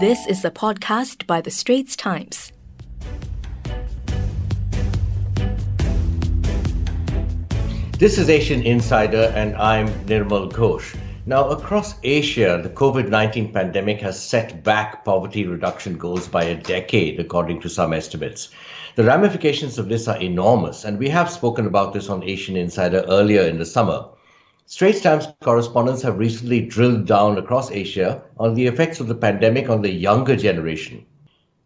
This is a podcast by The Straits Times. This is Asian Insider, and I'm Nirmal Ghosh. Now, across Asia, the COVID 19 pandemic has set back poverty reduction goals by a decade, according to some estimates. The ramifications of this are enormous, and we have spoken about this on Asian Insider earlier in the summer. Straits Times correspondents have recently drilled down across Asia on the effects of the pandemic on the younger generation.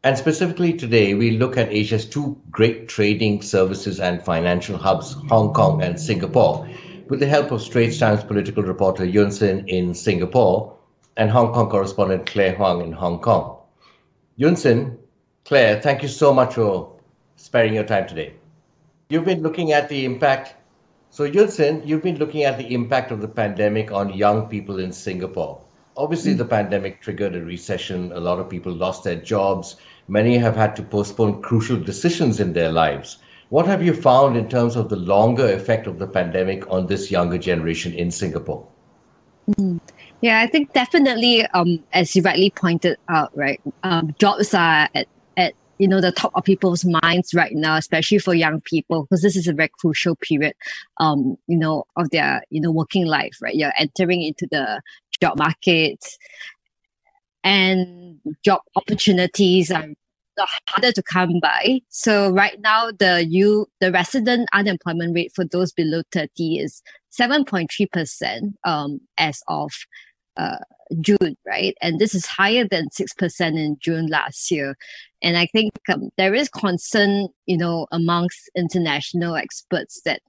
And specifically today, we look at Asia's two great trading services and financial hubs, Hong Kong and Singapore with the help of Straits Times political reporter Yuen Sin in Singapore and Hong Kong correspondent Claire Huang in Hong Kong. Yuen Sin, Claire, thank you so much for sparing your time today. You've been looking at the impact. So, Yuen Sin, you've been looking at the impact of the pandemic on young people in Singapore. Obviously, the pandemic triggered a recession. A lot of people lost their jobs. Many have had to postpone crucial decisions in their lives. What have you found in terms of the longer effect of the pandemic on this younger generation in Singapore? Mm. Yeah, I think definitely, um, as you rightly pointed out, right, um, jobs are at you know the top of people's minds right now, especially for young people, because this is a very crucial period, um, you know, of their you know working life, right? You're entering into the job market, and job opportunities are harder to come by. So right now, the you the resident unemployment rate for those below thirty is seven point three percent um as of uh, June, right? And this is higher than six percent in June last year. And I think um, there is concern, you know, amongst international experts that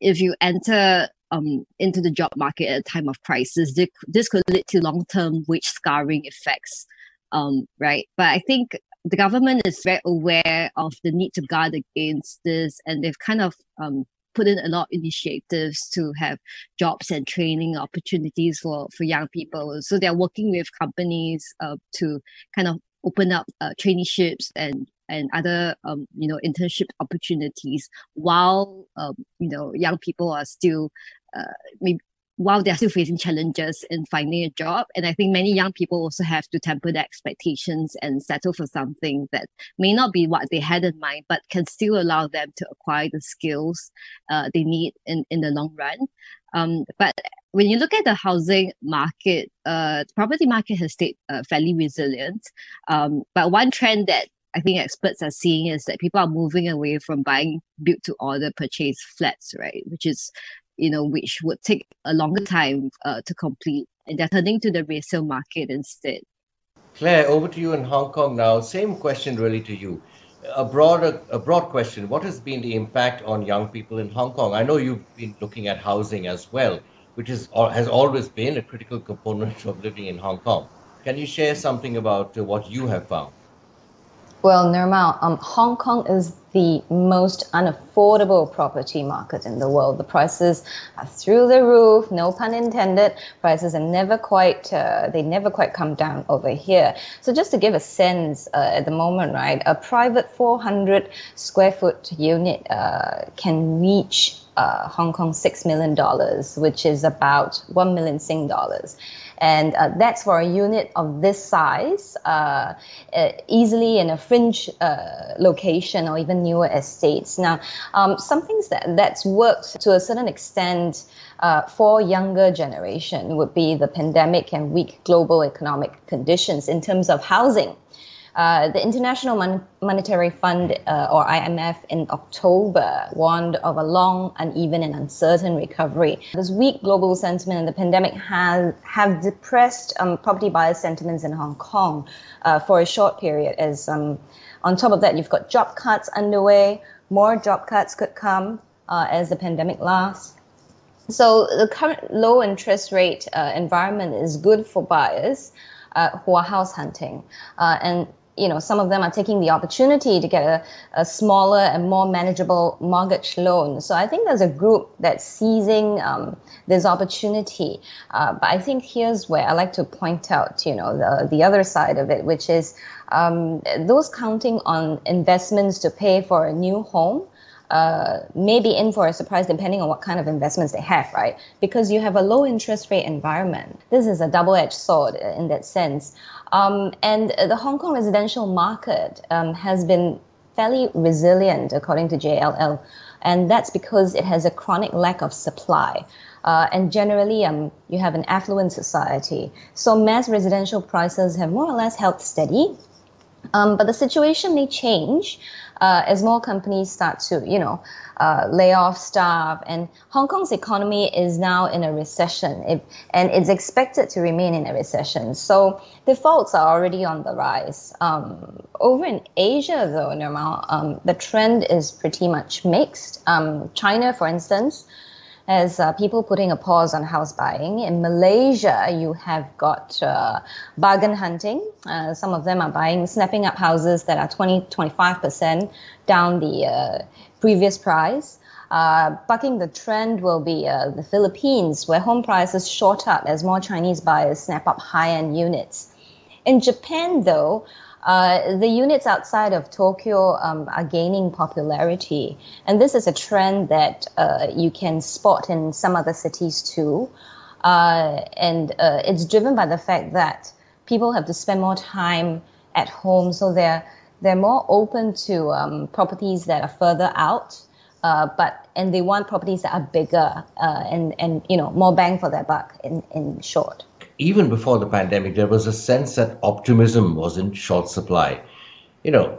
if you enter um, into the job market at a time of crisis, this, this could lead to long-term wage scarring effects um, right? But I think the government is very aware of the need to guard against this, and they've kind of um, put in a lot of initiatives to have jobs and training opportunities for for young people. So they're working with companies uh, to kind of open up uh, traineeships and and other um, you know internship opportunities while um, you know young people are still uh, maybe while they're still facing challenges in finding a job. And I think many young people also have to temper their expectations and settle for something that may not be what they had in mind, but can still allow them to acquire the skills uh, they need in, in the long run. Um, but when you look at the housing market, uh, the property market has stayed uh, fairly resilient. Um, but one trend that I think experts are seeing is that people are moving away from buying built to order purchase flats, right? Which is you know, which would take a longer time uh, to complete. And they're turning to the resale market instead. Claire, over to you in Hong Kong now. Same question really to you. A broader, a broad question. What has been the impact on young people in Hong Kong? I know you've been looking at housing as well, which is has always been a critical component of living in Hong Kong. Can you share something about uh, what you have found? Well, Nirmal, um, Hong Kong is the most unaffordable property market in the world. The prices are through the roof, no pun intended. Prices are never quite, uh, they never quite come down over here. So just to give a sense uh, at the moment, right, a private 400 square foot unit uh, can reach uh, Hong Kong $6 million, which is about 1 million Sing dollars and uh, that's for a unit of this size, uh, uh, easily in a fringe uh, location or even newer estates. Now, um, some things that that's worked to a certain extent uh, for younger generation would be the pandemic and weak global economic conditions in terms of housing. Uh, the International Mon- Monetary Fund, uh, or IMF, in October warned of a long, uneven, and uncertain recovery. This weak global sentiment and the pandemic has have depressed um, property buyer sentiments in Hong Kong uh, for a short period. As um, on top of that, you've got job cuts underway. More job cuts could come uh, as the pandemic lasts. So the current low interest rate uh, environment is good for buyers. Uh, who are house hunting. Uh, and you know, some of them are taking the opportunity to get a, a smaller and more manageable mortgage loan. So I think there's a group that's seizing um, this opportunity. Uh, but I think here's where I like to point out, you know, the, the other side of it, which is um, those counting on investments to pay for a new home uh, may be in for a surprise depending on what kind of investments they have, right? Because you have a low interest rate environment. This is a double edged sword in that sense. Um, and the Hong Kong residential market um, has been fairly resilient, according to JLL. And that's because it has a chronic lack of supply. Uh, and generally, um, you have an affluent society. So mass residential prices have more or less held steady. Um, but the situation may change uh, as more companies start to, you know, uh, lay off staff. And Hong Kong's economy is now in a recession, it, and it's expected to remain in a recession. So defaults are already on the rise. Um, over in Asia, though, Nirmal, um, the trend is pretty much mixed. Um, China, for instance, as uh, people putting a pause on house buying. In Malaysia, you have got uh, bargain hunting. Uh, some of them are buying, snapping up houses that are 20, 25% down the uh, previous price. Uh, bucking the trend will be uh, the Philippines, where home prices shot up as more Chinese buyers snap up high end units. In Japan, though, uh, the units outside of Tokyo um, are gaining popularity, and this is a trend that uh, you can spot in some other cities too. Uh, and uh, it's driven by the fact that people have to spend more time at home, so they're they're more open to um, properties that are further out. Uh, but and they want properties that are bigger and and you know more bang for their buck in in short even before the pandemic, there was a sense that optimism was in short supply. You know,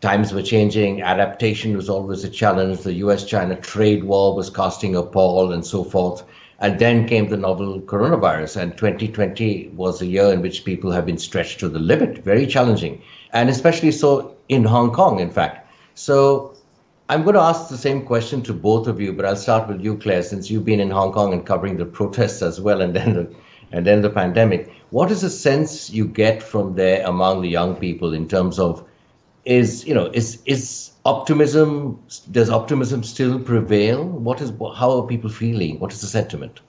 times were changing, adaptation was always a challenge, the US China trade war was casting a pall, and so forth. And then came the novel coronavirus, and 2020 was a year in which people have been stretched to the limit, very challenging, and especially so in Hong Kong, in fact. So I'm going to ask the same question to both of you, but I'll start with you, Claire, since you've been in Hong Kong and covering the protests as well, and then the and then the pandemic. What is the sense you get from there among the young people in terms of is you know is is optimism does optimism still prevail? What is how are people feeling? What is the sentiment?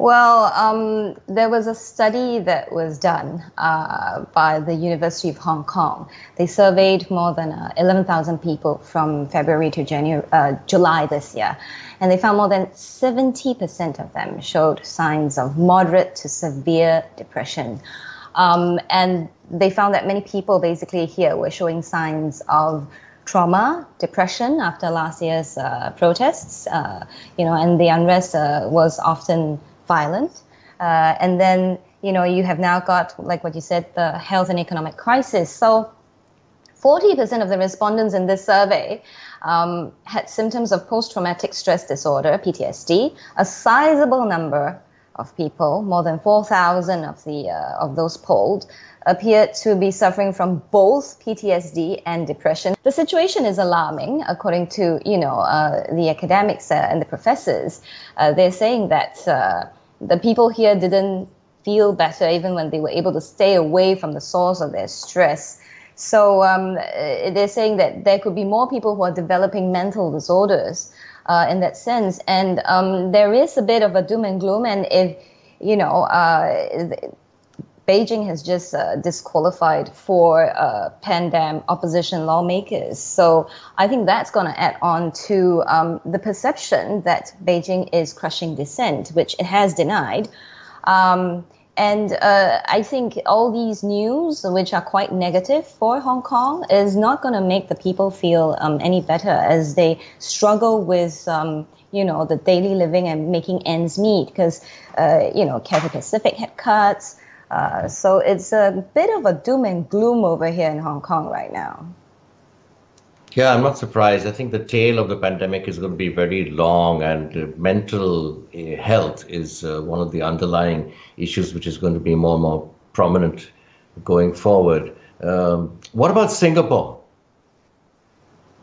Well, um, there was a study that was done uh, by the University of Hong Kong. They surveyed more than uh, 11,000 people from February to January, uh, July this year, and they found more than 70% of them showed signs of moderate to severe depression. Um, and they found that many people basically here were showing signs of trauma, depression after last year's uh, protests, uh, you know, and the unrest uh, was often violent. Uh, and then, you know, you have now got, like what you said, the health and economic crisis. So 40% of the respondents in this survey um, had symptoms of post traumatic stress disorder, PTSD. A sizable number of people, more than 4,000 of, the, uh, of those polled, appeared to be suffering from both PTSD and depression. The situation is alarming, according to you know uh, the academics uh, and the professors. Uh, they're saying that uh, the people here didn't feel better even when they were able to stay away from the source of their stress. So um, uh, they're saying that there could be more people who are developing mental disorders uh, in that sense. And um, there is a bit of a doom and gloom. And if, you know, uh, Beijing has just uh, disqualified four uh, pandem opposition lawmakers. So I think that's going to add on to um, the perception that Beijing is crushing dissent, which it has denied. Um, and uh, I think all these news, which are quite negative for Hong Kong, is not going to make the people feel um, any better as they struggle with, um, you know, the daily living and making ends meet. Because, uh, you know, Cathay Pacific had cuts. Uh, so it's a bit of a doom and gloom over here in Hong Kong right now. Yeah, I'm not surprised. I think the tail of the pandemic is going to be very long, and uh, mental uh, health is uh, one of the underlying issues which is going to be more and more prominent going forward. Um, what about Singapore?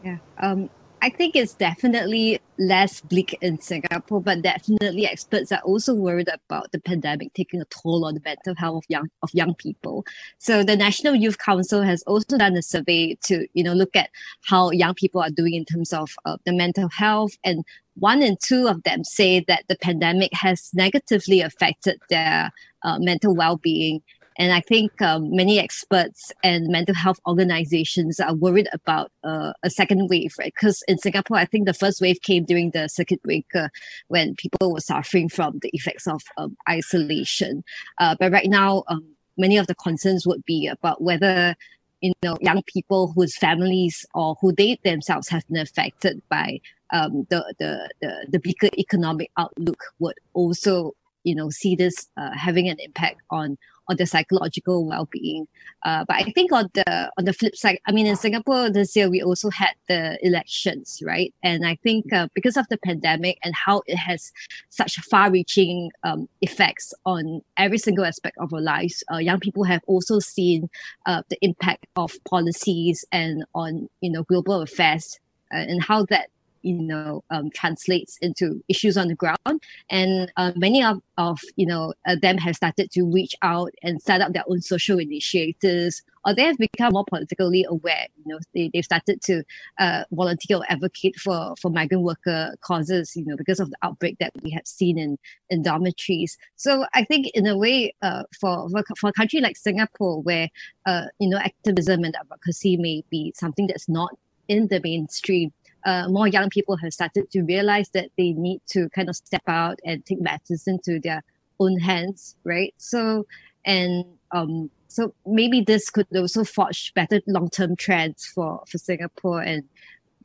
Yeah, um, I think it's definitely less bleak in Singapore, but definitely experts are also worried about the pandemic taking a toll on the mental health of young of young people. So the National Youth Council has also done a survey to you know look at how young people are doing in terms of uh, the mental health, and one in two of them say that the pandemic has negatively affected their uh, mental well being And I think um, many experts and mental health organizations are worried about uh, a second wave, right? Because in Singapore, I think the first wave came during the circuit breaker when people were suffering from the effects of um, isolation. Uh, but right now, um, many of the concerns would be about whether you know young people whose families or who they themselves have been affected by um, the, the the the bigger economic outlook would also you know see this uh, having an impact on on the psychological well-being. Uh, but I think on the on the flip side, I mean, in Singapore this year we also had the elections, right? And I think uh, because of the pandemic and how it has such far-reaching um, effects on every single aspect of our lives, uh, young people have also seen uh, the impact of policies and on you know global affairs uh, and how that you know um, translates into issues on the ground. And uh, many of, of you know uh, them have started to reach out and set up their own social initiatives or they have become more politically aware. You know they, they've started to uh, volunteer or advocate for for migrant worker causes you know because of the outbreak that we have seen in in dormitories. So i think in a way uh, for, for for a country like singapore where uh, you know activism and advocacy may be something that's not in the mainstream uh, more young people have started to realize that they need to kind of step out and take matters into their own hands, right? So, and um, so maybe this could also forge better long-term trends for for Singapore, and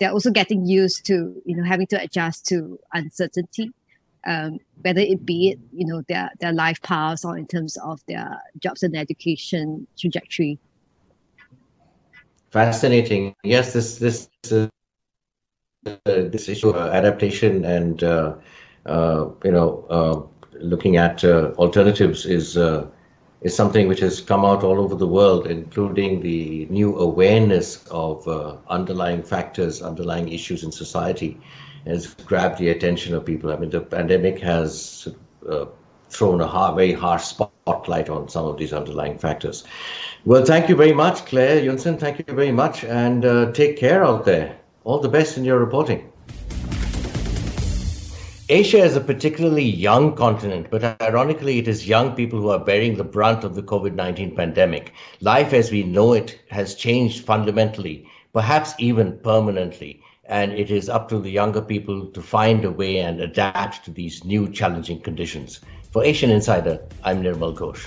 they're also getting used to you know having to adjust to uncertainty, um, whether it be it you know their their life paths or in terms of their jobs and education trajectory. Fascinating. Yes, this this. Uh this issue of adaptation and uh, uh, you know uh, looking at alternatives is is something which has come out all over the world, including the new awareness of uh, underlying factors, underlying issues in society, has grabbed the attention of people. I mean, the pandemic has uh, thrown a hard, very harsh spotlight on some of these underlying factors. Well, thank you very much, Claire Yunson. Thank you very much, and uh, take care out there. All the best in your reporting. Asia is a particularly young continent, but ironically, it is young people who are bearing the brunt of the COVID 19 pandemic. Life as we know it has changed fundamentally, perhaps even permanently, and it is up to the younger people to find a way and adapt to these new challenging conditions. For Asian Insider, I'm Nirmal Ghosh.